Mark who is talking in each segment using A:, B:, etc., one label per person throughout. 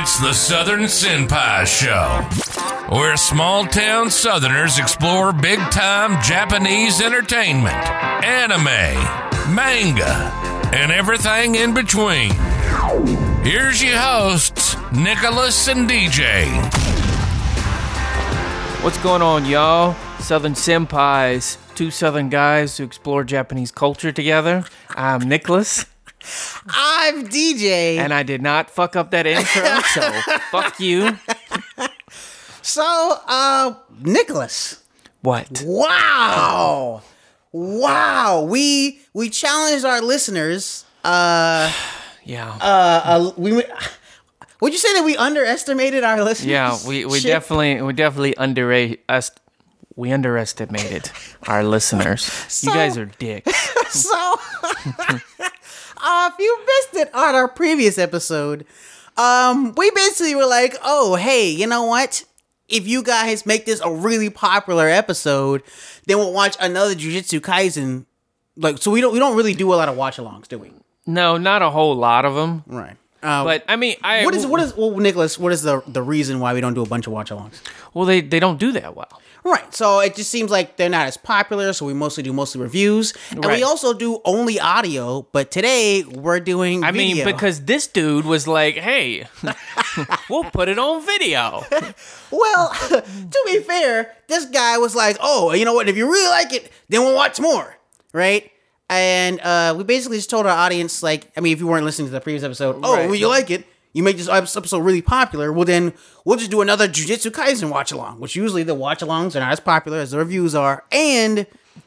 A: It's the Southern Senpai Show, where small town Southerners explore big time Japanese entertainment, anime, manga, and everything in between. Here's your hosts, Nicholas and DJ.
B: What's going on, y'all? Southern Senpais, two Southern guys who explore Japanese culture together. I'm Nicholas,
C: I'm DJ.
B: and I did not fuck up that intro, so fuck you.
C: so, uh, Nicholas.
B: What?
C: Wow. Wow. We we challenged our listeners. Uh,
B: Yeah.
C: uh, uh we would would you say that we underestimated our listeners?
B: yeah, we, we
C: Shit.
B: definitely we definitely underrate us we underestimated our listeners. you guys are dicks.
C: so uh, if you missed it on our previous episode, um, we basically were like, oh, hey, you know what? If you guys make this a really popular episode, then we'll watch another Jujutsu Kaisen. Like, so we don't we don't really do a lot of watch alongs, do we?
B: No, not a whole lot of them.
C: Right. Um,
B: But I mean, I
C: what is what is well, Nicholas? What is the the reason why we don't do a bunch of watch alongs?
B: well they they don't do that well.
C: Right. So it just seems like they're not as popular. So we mostly do mostly reviews, and we also do only audio. But today we're doing.
B: I mean, because this dude was like, "Hey, we'll put it on video."
C: Well, to be fair, this guy was like, "Oh, you know what? If you really like it, then we'll watch more." Right? And uh, we basically just told our audience, like, I mean, if you weren't listening to the previous episode, oh,
B: Right.
C: well, you like it, you make this episode really popular. Well, then we'll just do another Jujutsu Kaisen watch along, which usually the watch alongs are not as popular as the reviews are, and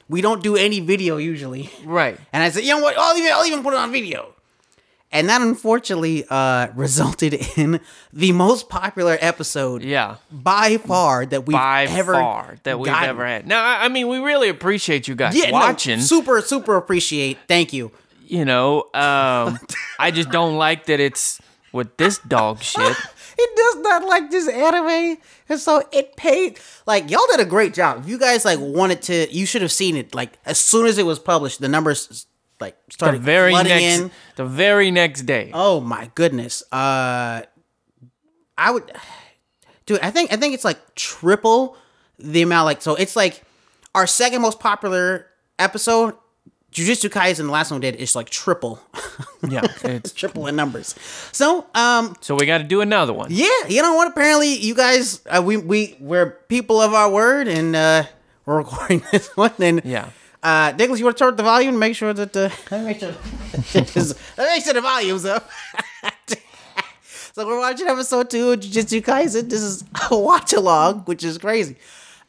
C: we don't do any video usually.
B: Right.
C: And I said, you know what? I'll even I'll even put it on video. And that unfortunately uh, resulted in the most popular episode
B: Yeah.
C: by far that we've
B: By
C: ever
B: far that we've
C: gotten.
B: ever had. Now, I mean, we really appreciate you guys
C: Yeah, no,
B: watching.
C: super, super appreciate. Thank you.
B: you know, um, I just don't like that it's with this dog shit.
C: It does not like this anime, and so it paid. Like y'all did a great job. If you guys like wanted to, you should have seen it. Like as soon as it was published, the numbers like
B: The
C: started
B: very
C: flooding
B: next,
C: in.
B: the very next day.
C: Oh my goodness. Uh I would dude, I think I think it's like triple the amount like so it's like our second most popular episode Jujutsu Kaisen, the last one we did, is like triple,
B: Yeah, it's
C: triple in numbers. So, um,
B: so we got to do another one.
C: yeah, you know what? Apparently, you guys, uh, we we we're people of our word, and uh, we're recording this one. And
B: Yeah.
C: Uh, Nicholas, you want to turn up the volume? and Make sure that the let me make sure let me make sure the volume's up. so we're watching episode two of Jujutsu Kaisen. This is a watch along, which is crazy,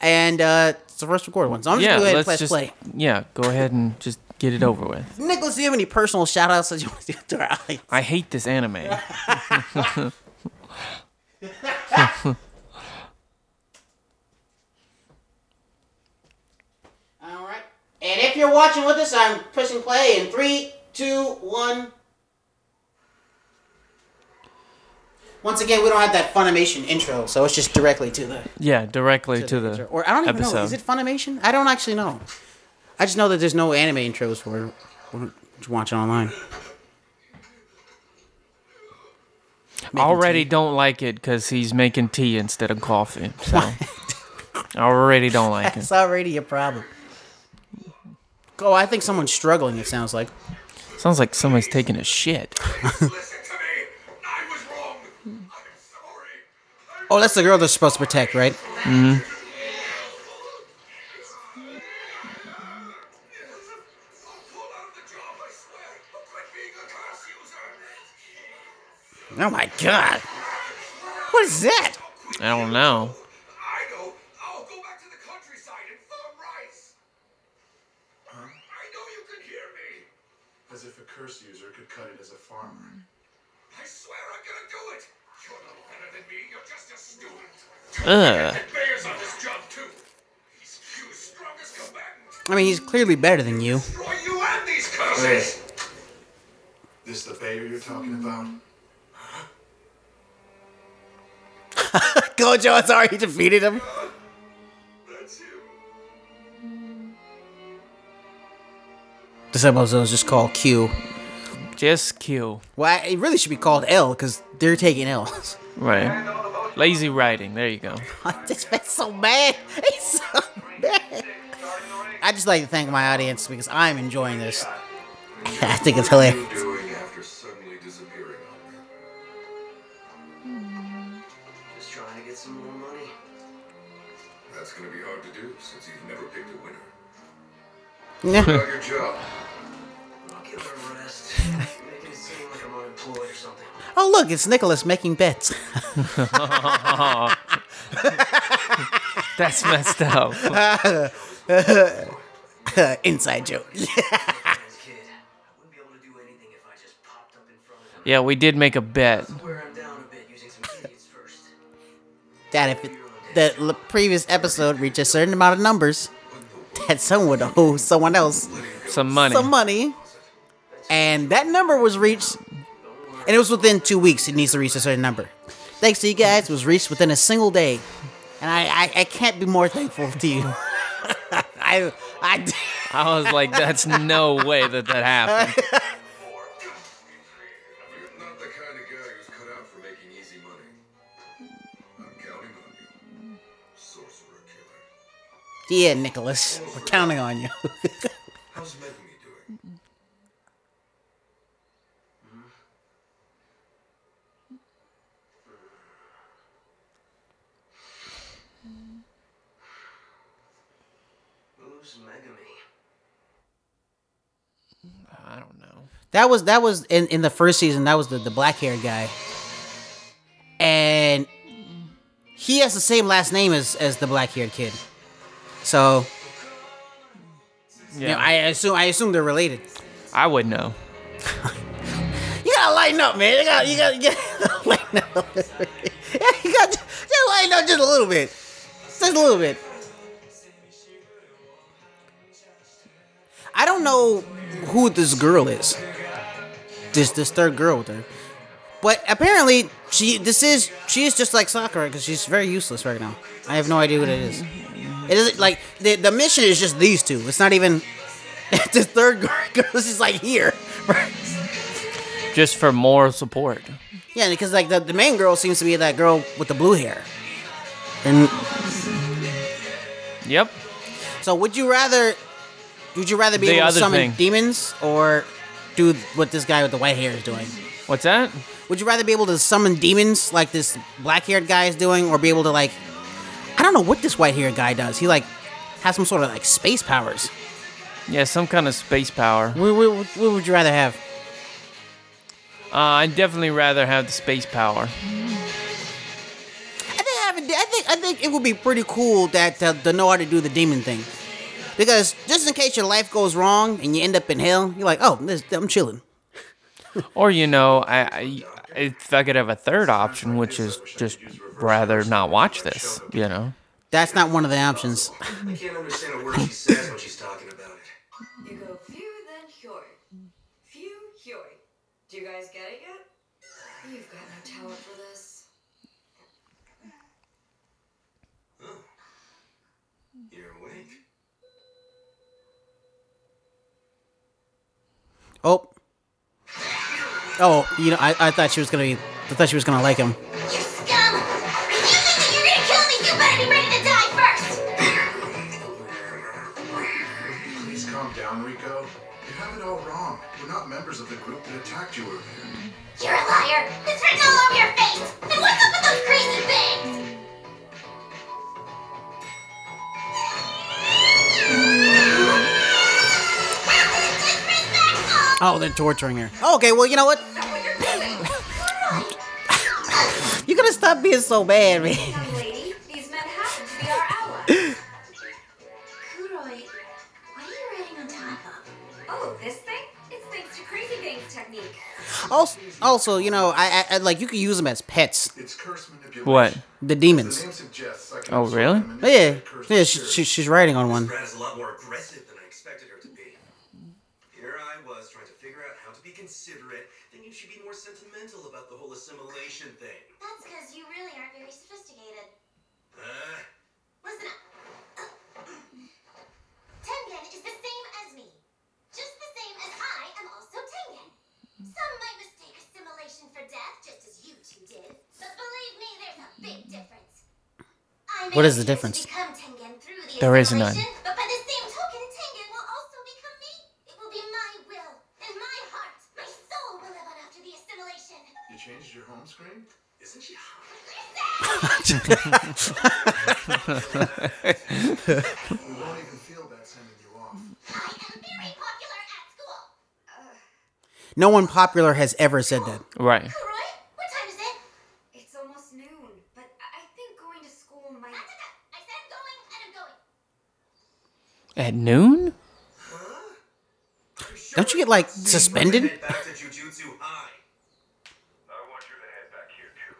C: and uh, it's the first recorded one. So I'm just
B: Yeah,
C: gonna go ahead and
B: let's
C: press
B: just
C: play.
B: yeah, go ahead and just get it over with.
C: Nicholas, do you have any personal shout outs that you want to do to our audience?
B: I hate this anime.
C: All right. And if you're watching with us, I'm pressing play in three, two, one. Once again, we don't have that Funimation intro, so it's just directly to the.
B: Yeah, directly to, the
C: Or I don't even know. Is it Funimation? I don't actually know. I just know that there's no anime intros for watching online.
B: already don't like it because he's making tea instead of coffee. So I already don't like it.
C: It's already a problem. Oh, I think someone's struggling. It sounds like.
B: Sounds like somebody's taking a shit.
A: Listen to me. I was wrong. I'm sorry.
C: Oh, that's the girl they're supposed to protect, right?
A: I'll pull out of the job, I swear. I'll quit being a curse user.
C: Oh my god. What is that?
B: I don't know.
A: Combatant.
C: I mean, he's clearly better than you.
A: Destroy you and these curses.
D: This the Bayer you're talking about?
C: Gojo has already defeated him.
A: That's him.
C: This episode is just called Q.
B: Just Q.
C: Well, it really should be called L because they're taking L's.
B: Right. Lazy writing. There you go.
C: this man's so mad. He's so mad. I just like to thank my audience because I'm enjoying this. I think it's hilarious.
D: you doing after suddenly disappearing on me?
E: Just trying to get some more money.
D: That's gonna be hard to do since you've never picked a winner.
C: Yeah. Oh look, it's Nicholas making bets.
B: That's messed up.
C: Inside joke.
E: As a kid, I wouldn't be able to do anything if I just popped up in front of them.
B: Yeah, we did make a bet.
E: Wear him down a bit using some idiots first.
C: that if it, the l- previous episode reached a certain amount of numbers, that someone would owe someone else
B: Some money.
C: some money, and that number was reached, and it was within two weeks. It needs to reach a certain number. Thanks to you guys, it was reached within a single day, and I I, I can't be more thankful to you. I I
B: I was like, that's no way that that happened.
D: You're not the kind of guy who's cut out for making easy money. I'm counting on you, sorcerer killer.
C: yeah, Nicholas, we're counting on you.
D: How's Megumi doing?
E: Who's Megami?
B: I don't know.
C: That was that was in, in the first season. That was the, the black haired guy, and he has the same last name as as the black haired kid. So you know,
B: Yeah,
C: I assume I assume they're related.
B: I would know.
C: You gotta lighten up, man. You gotta you gotta, you gotta lighten up. yeah, you gotta, just lighten up just a little bit, just a little bit. I don't know who this girl is. This this third girl with her, but apparently she this is she is just like Sakura because she's very useless right now. I have no idea what it is. It isn't like the the mission is just these two. It's not even the third girl. This is like here.
B: Just for moral support.
C: Yeah, because like the, the main girl seems to be that girl with the blue hair. And
B: Yep.
C: so would you rather would you rather be
B: The
C: able to summon
B: thing.
C: demons or do what this guy with the white hair is doing?
B: What's that?
C: Would you rather be able to summon demons like this black haired guy is doing or be able to like I don't know what this white haired guy does. He like has some sort of like space powers.
B: Yeah, some kind of space power.
C: What, what, what would you rather have?
B: Uh, I'd definitely rather have the space power.
C: I think I, have a- I think I think it would be pretty cool that to, to know how to do the demon thing, because just in case your life goes wrong and you end up in hell, you're like, oh, this, I'm chilling.
B: Or you know, I, I if I could have a third option, which is just rather not watch this. You know.
C: That's not one of the options.
E: I can't understand a word she says when she's talking about it.
F: You go few, then Hyori. Few, Hyori. Do you guys get it yet? You've got no talent for this.
E: You're awake.
C: Oh, oh, you know, I, I thought she was gonna be, I thought she was gonna like him.
G: You scum! If you think that you're gonna kill me, you better be ready to die first!
D: Please calm down, Riko. You have it all wrong. We're not members of the group that attacked you earlier.
G: You're a liar! It's written all over your face! And what's up with those crazy bangs?
C: Oh, they're torturing her. Okay, well, you know what? You gotta stop being so bad, man.
F: Young lady, these men happen to be our allies.
G: Kuroi, what are you writing on top of?
F: Oh, this thing? It's thanks to Crazy Bangs technique.
C: Also, also, you know, I, I, I like you can use them as pets.
D: It's curse manipulation.
B: What?
C: The
D: The
C: demons.
D: name suggests I can
B: Oh, really?
C: Yeah, yeah. She, she, she's writing on one.
E: considerate, then you should be more sentimental about the whole assimilation thing.
G: That's because you really aren't very sophisticated.
E: Huh?
G: Listen up. Tengen is the same as me. Just the same as I am also Tengen. Some might mistake assimilation for death, just as you two did. But believe
C: me, there's
G: a big difference. I
B: what is
G: the difference? The there
D: is none. Changed your home screen?
E: Isn't she hot?
D: We won't even feel that sending you off.
G: I am very popular at school.
C: No one popular has ever said that.
B: Right.
G: Kuroi, what time is it?
F: It's almost noon, but I I think going to school might.
G: I said I'm going and I'm going.
B: At noon?
C: Don't you get like
E: Head
C: suspended?
E: back to Jujutsu High.
H: I want you to head back here too,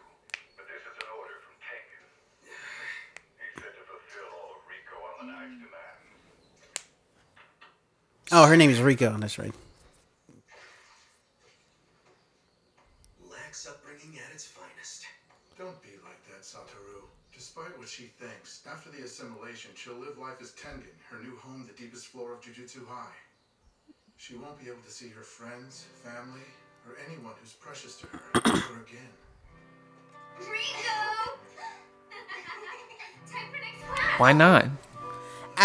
H: but this is an order from Tengen. He said to fulfill all of Riko Amanai's demands.
C: Oh, her name is Riko. That's right.
E: Lax upbringing at its finest.
D: Don't be like that, Satoru. Despite what she thinks, after the assimilation, she'll live life as Tengen, her new home, the deepest floor of Jujutsu High. She won't be able to see her friends, family, or anyone who's precious to her ever again.
G: Riko! time for next class.
B: Why not?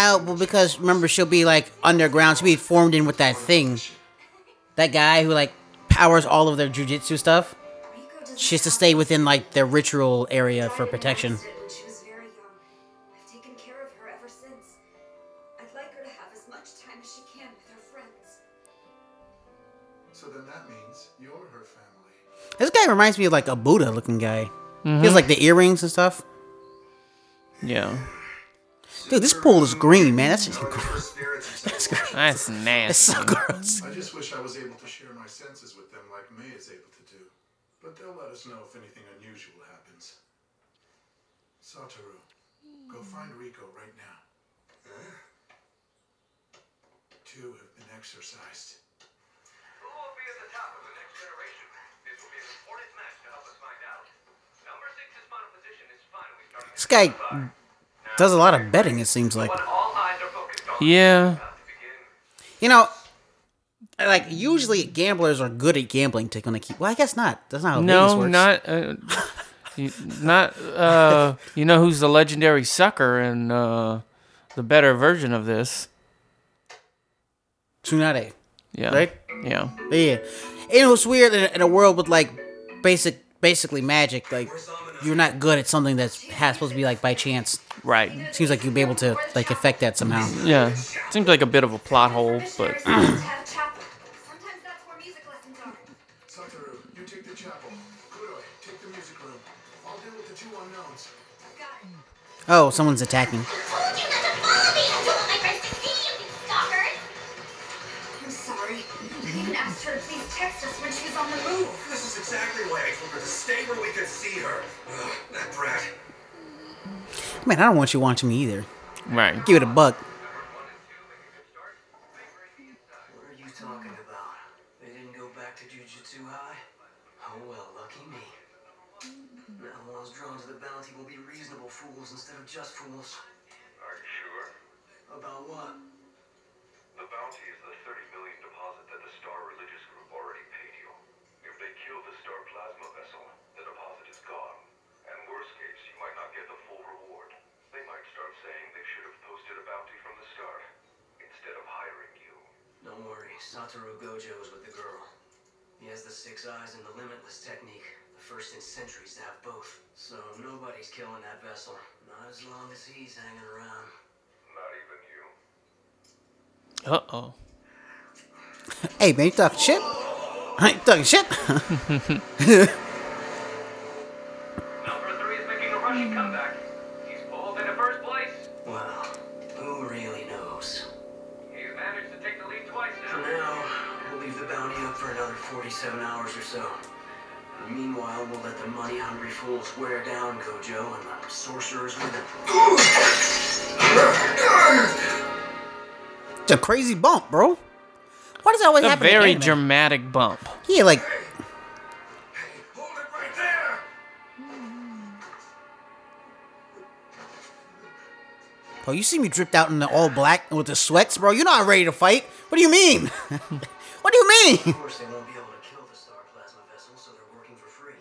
C: Oh, well, because remember she'll be like underground. She'll be formed in with that thing. That guy who like powers all of their jujitsu stuff. She has to stay within like their ritual area for protection.
F: enlisted When she was very young. I've taken care of her ever since. I'd like her to have as much time as she can with her friends.
D: So then that means you're her family.
C: This guy reminds me of like a Buddha looking guy. He has mm-hmm. like the earrings and stuff.
B: Yeah.
C: Dude, this pool is green, man. That's just
E: Her spirits are so
B: That's
C: It's
B: nasty.
C: so gross.
D: I just wish I was able to share my senses with them like May is able to do. But they'll let us know if anything unusual happens. Satoru, go find Riko right now. Two have been exorcised.
H: Who will be at the top of the next generation? This will be an important match to help us find out. Number six's final position is finally starting
C: This guy does a lot of betting, it seems like.
H: When all eyes are focused on
B: Yeah.
H: about to begin.
C: You know, like usually gamblers are good at gambling to gonna keep. Well, I guess not. That's not how Vegas
B: No,
C: works.
B: not. Uh, not. Uh, you know who's the legendary sucker and uh, the better version of this?
C: Tsunade,
B: Yeah.
C: right?
B: Yeah.
C: Yeah. It was weird in a, in a world with like basic, basically magic. Like you're not good at something that's has supposed to be like by chance.
B: Right.
C: Seems like you'd be able to like affect that somehow.
B: Yeah. Seems like a bit of a plot hole, but
C: Oh, someone's
G: to
C: Man, I don't want you watching me either.
B: right.
C: Give it a buck.
E: What are you talking about? They didn't go back to Jujutsu High? Oh well, lucky me. Now the ones drawn to the bounty will be reasonable fools instead of just fools.
H: Are you sure?
E: About what?
H: The bounty is the 30 million deposit that the Star Religious Group already paid you. If they kill the Star Plasma vessel, the deposit is gone. And worst case, you might not get the full reward. They might start saying they should have posted a bounty from the start, instead of hiring you.
E: Don't worry, Satoru Gojo is with the girl. He has the six eyes and the limitless technique, the first in centuries to have both. So nobody's killing that vessel. Not as long as he's hanging around.
H: Not even you.
B: Uh oh.
C: Hey, man, you talking shit? I ain't talking shit.
E: bounty up for another 47 hours or so. And meanwhile, we'll let the money-hungry fools wear down Gojo and the sorcerers with him.
C: it's a crazy bump, bro. Why does that always
B: A
C: happen? in
B: very
C: anime?
B: dramatic bump.
C: Yeah, like
H: Hold it right there!
C: bro, you see me dripped out in the all black with the sweats, bro. You're not ready to fight. What do you mean? what do you mean?
E: Of course, they won't be able to kill the Star Plasma vessel, so they're working for free.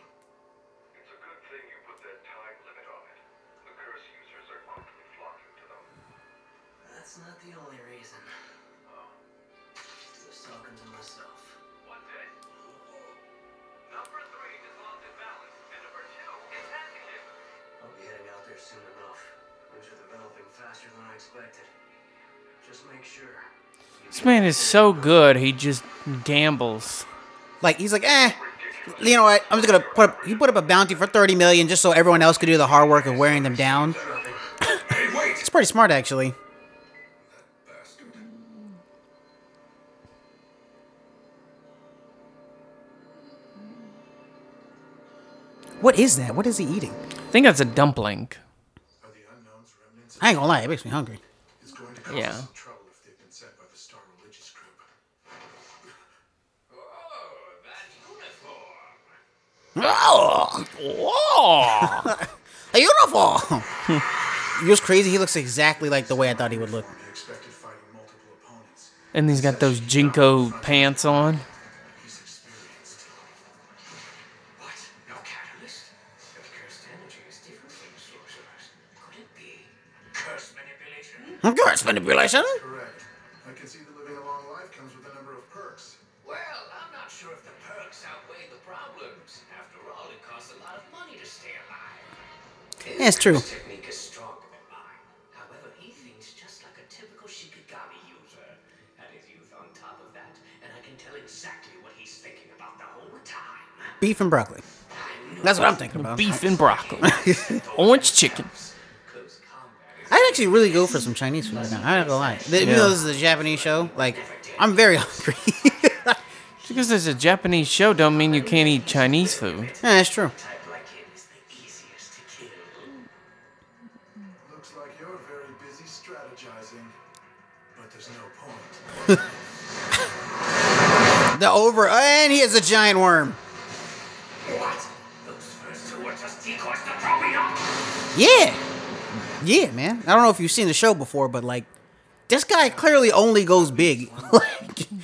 H: It's a good thing you put that time limit on it. The curse users are
E: That's not the only reason. Just talking to myself.
H: One day. Number three just lost his balance, and number two is handicapped.
E: I'll be heading out there soon enough. Things are developing faster than I expected. Just make sure.
B: This man is so good. He just gambles.
C: Like he's like, eh. You know what? I'm just gonna put up. He put up a bounty for thirty million just so everyone else could do the hard work of wearing them down. It's pretty smart, actually. What is that? What is he eating?
B: I think that's a dumpling.
D: Are the unknown's remnants?
C: I ain't gonna lie, it makes me hungry.
D: It's going to cause
B: Yeah.
D: us some trouble if they've been sent by the Star Religious Group.
H: Oh.
C: Oh, a uniform. he was crazy. He looks exactly like the way I thought he would look.
D: He expected fighting multiple opponents.
B: And he's got those JNCO pants on.
D: Curse experienced.
E: The whole time.
C: Beef and broccoli. That's what I'm thinking about.
B: Beef and broccoli. Orange chicken.
E: Close combat is
C: I'd actually really go for some Chinese food right now. I'm not gonna lie. Even though this is a Japanese show, like I'm very hungry.
B: Just because it's a Japanese show don't mean you can't eat Chinese food.
C: yeah, that's true.
E: The
C: over, and he has a giant worm.
E: What? Those first two were just decoys to throw me off.
C: Yeah, yeah, man. I don't know if you've seen the show before, but like, this guy clearly only goes big. like!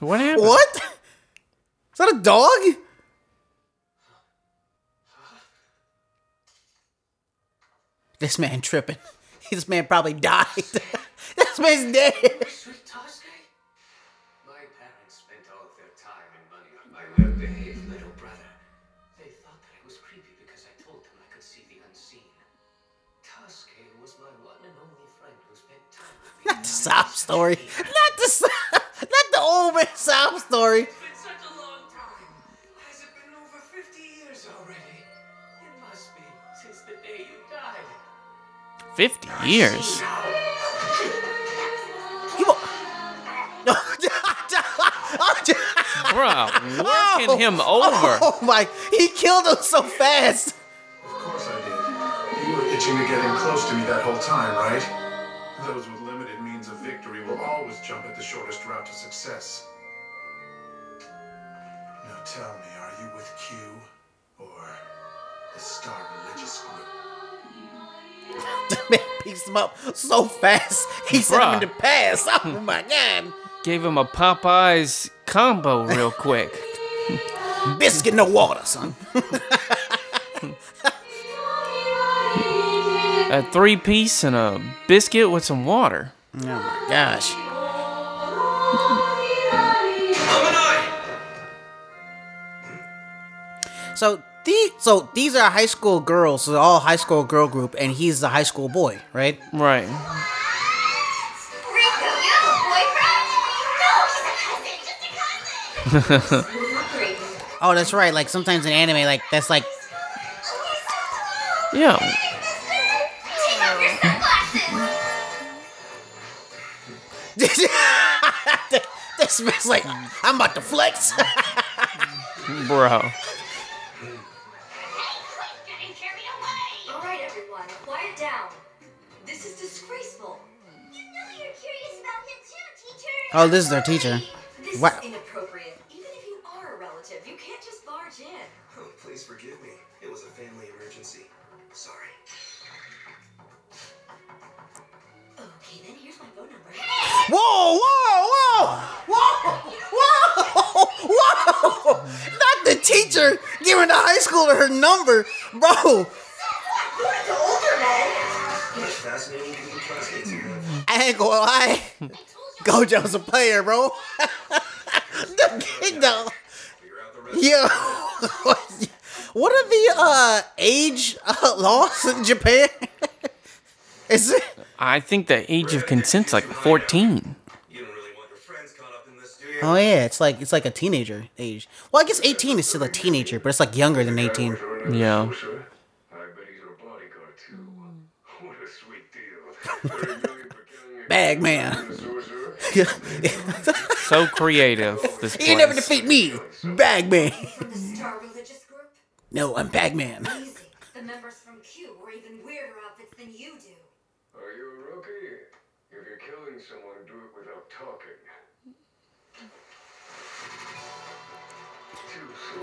B: What happened?
C: what? Is that a dog? This man tripping. This man probably died. this man's dead.
E: My parents spent all of their time and money on my well-behaved little brother. They thought that I was creepy because I told them I could see the unseen. Tosuke was my one and only friend who spent time with me.
C: Not the sob story. Not the not the old man sob story.
E: 50 years. You
C: wa-
B: Bro, working him oh, oh, over.
C: Oh my! He killed him so fast.
D: Of course I did. You were itching to get in close to me that whole time, right? Those with limited means of victory will always jump at the shortest route to success. Now tell me, are you with Q or the Star Religious Group?
C: The man picks him up so fast. He sent him into pass. Oh my god!
B: Gave him a Popeyes combo real quick.
C: Biscuit no water, son.
B: A three piece and a biscuit with some water.
C: Oh my gosh. So these, so these are high school girls. So they're all high school girl group, and he's the high school boy, right?
B: Right.
G: Riko, you have a boyfriend? No, he's a cousin, just a cousin.
C: Oh, that's right. Like sometimes in anime, like that's like
B: Yeah.
G: Take off your sunglasses.
C: this man's like I'm about to flex.
B: Bro.
C: Oh, this is their teacher.
F: This
C: Wow.
F: is inappropriate. Even if you are a relative, you can't just barge in.
E: Oh, please forgive me. It was a family emergency. Sorry.
F: Okay, then here's my phone number.
C: Whoa, whoa, whoa, whoa, whoa! not the teacher giving the high schooler her number, bro.
I: Fascinating group of classmates you have.
C: I ain't gonna lie. Gojo's a player, bro. the kid though.
I: Figure out the rest.
C: Yo, what are the uh age uh, laws in Japan? Is it?
B: I think the age of consent's like 14.
I: You don't really want your friends caught up in this, do you?
C: Oh yeah, it's like it's like a teenager age. Well, I guess 18 is still a teenager, but it's like younger than 18.
B: Yeah.
H: I bet he's a bodyguard too. What a sweet deal. 30 million per killing a
C: Bag man.
H: sorcerer.
B: So creative, this
C: you never defeat me, Bag man.
F: From the Star Religious Group?
C: No, I'm Bag man.
F: The members from Q wear even weirder outfits than you do.
H: Are you a rookie? If you're killing someone, do it without talking.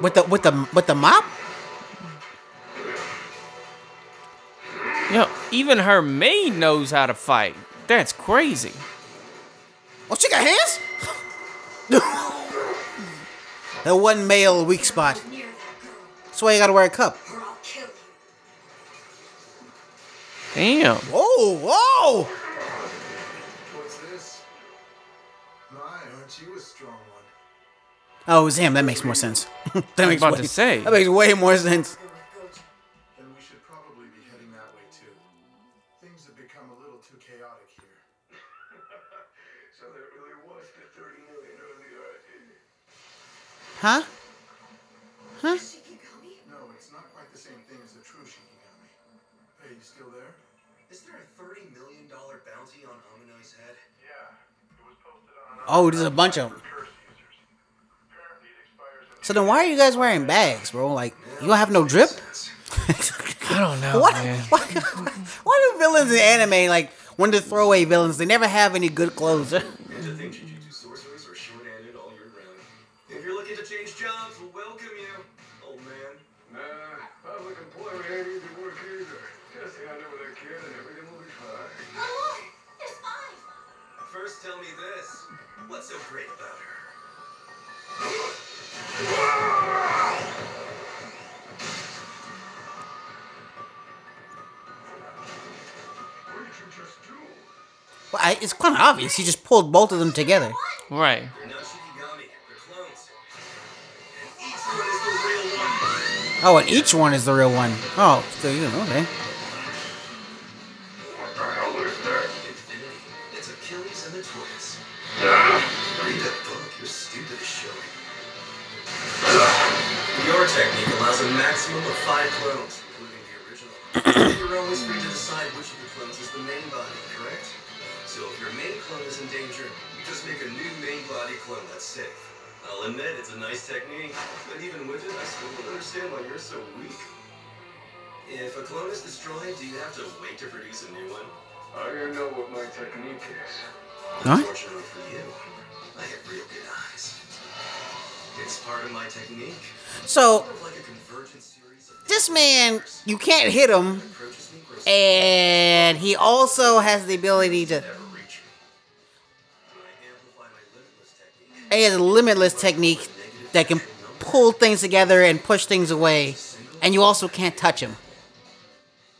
C: With the with the with the mop?
B: Yo, even her maid knows how to fight. That's crazy.
C: Oh, she got hands? that one male weak spot.
F: Near that girl,
C: That's why you gotta wear a cup.
F: or I'll kill you.
B: Damn.
C: Whoa, whoa!
D: What's this? My, aren't you a strong one?
C: Oh, it was him. That makes more sense. that makes
B: about
C: way,
B: to say.
C: That makes way more sense. Huh?
F: Huh?
D: No, it's not quite the same thing as the true Shikigami. Hey, you still there?
I: Is there a $30 million bounty on Amanai's head?
H: Yeah, it was posted on
C: Oh, there's a bunch of them.
H: curse users. Apparently it expires in
C: So then why are you guys wearing bags, bro? Like, you don't have no drip?
B: I don't know,
C: What?
B: man.
C: Why, why do villains in anime, like, when they're throwaway villains, they never have any good clothes?
I: What's so great about her?
H: What did you just do?
C: Well, I, it's kind of obvious. He just pulled both of them together.
B: Right.
I: They're not Shikigami, they're clones. And each one is the real one.
C: Oh, and each one is the real one. Oh, so you don't know, okay.
I: Main body that's safe. I'll admit it's a nice technique, but even with it, I still don't understand why you're so weak. If a clone is destroyed, do you have to wait to produce a new one?
H: I don't know what my technique is.
C: Huh?
I: Fortunately for you, I have real good eyes. It's part of my technique.
C: So,
I: Sort of like a convergent series of
C: this man, you can't hit him,
I: approaches me grows
C: and he also has the ability to. He has a limitless technique that can pull things together and push things away, and you also can't touch him.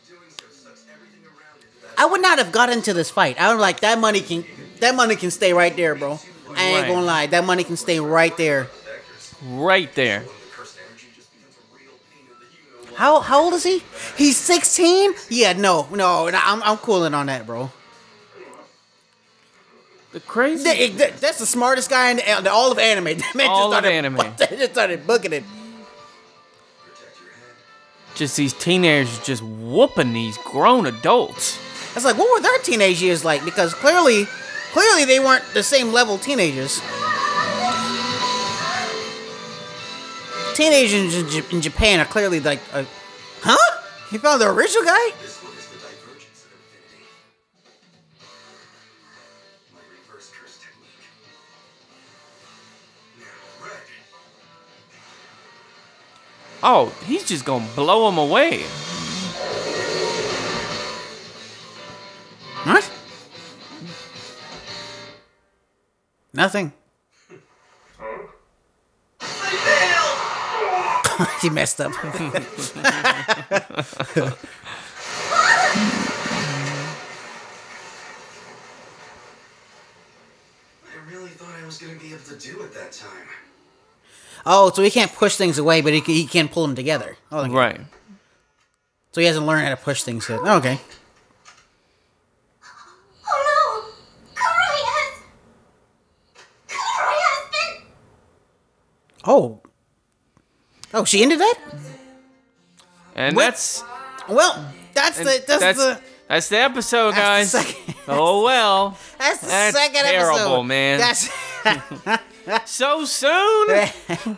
I: doing so sucks everything around into that
C: I would not have got into this fight. I was like, that money can, that money can stay right there, bro. I ain't
B: Right.
C: gonna lie, that money can stay right there.
B: Right there.
I: When the cursed energy just becomes a real pain in the you know what.
C: How how old is he? He's 16. Yeah, no, no, no, I'm I'm cooling on that, bro.
B: The crazy.
C: Th- th- That's the smartest guy in the, the all of anime. That man
B: All of
C: just started,
B: anime.
C: They just started booking it.
I: Protect your head.
B: Just these teenagers just whooping these grown adults.
C: It's like, what were their teenage years like? Because clearly, clearly they weren't the same level teenagers. Teenagers in, J- in Japan are clearly like, uh, huh? You found the original guy?
B: Oh, he's just gonna blow him away.
C: What? Nothing. he messed up.
E: I really thought I was gonna be able to do it that time.
C: Oh, so he can't push things away, but he can, he can pull them together. Oh, okay.
B: Right.
C: So he hasn't learned how to push things yet. Oh, okay.
G: Oh no! Kurai has. Kurai has been.
C: Oh. Oh, she ended that?
B: And
C: What?
B: that's
C: Well, that's the that's,
B: that's
C: the
B: that's the episode,
C: that's
B: guys.
C: the second,
B: oh well.
C: that's the
B: That's
C: second
B: terrible,
C: episode.
B: man.
C: That's
B: So soon.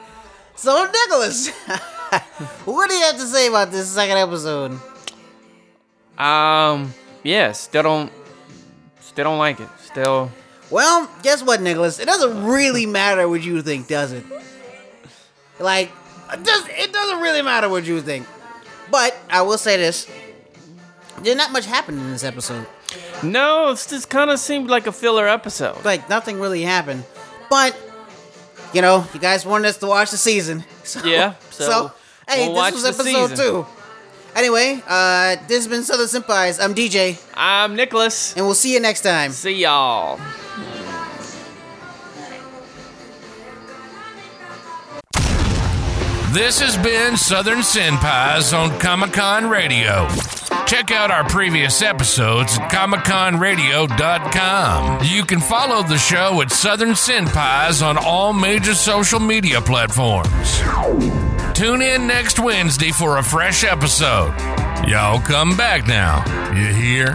C: so Nicholas. what do you have to say about this second episode?
B: Um. Yeah. Still don't. Still don't like it. Still.
C: Well, guess what, Nicholas? It doesn't really matter what you think, does it? Like, it, does, it doesn't really matter what you think. But I will say this: there's not much happened in this episode.
B: No, it's just kind of seemed like a filler episode.
C: Like nothing really happened. But you know, you guys wanted us to watch the season. So,
B: Yeah, so
C: hey,
B: we'll
C: this was episode two. Anyway, uh, this has been Southern Senpais. I'm DJ,
B: I'm Nicholas.
C: and we'll see you next time.
B: See y'all.
A: This has been Southern Senpais on Comic Con Radio. Check out our previous episodes at ComicConRadio.com. You can follow the show at Southern Senpais on all major social media platforms. Tune in next Wednesday for a fresh episode. Y'all come back now. You hear?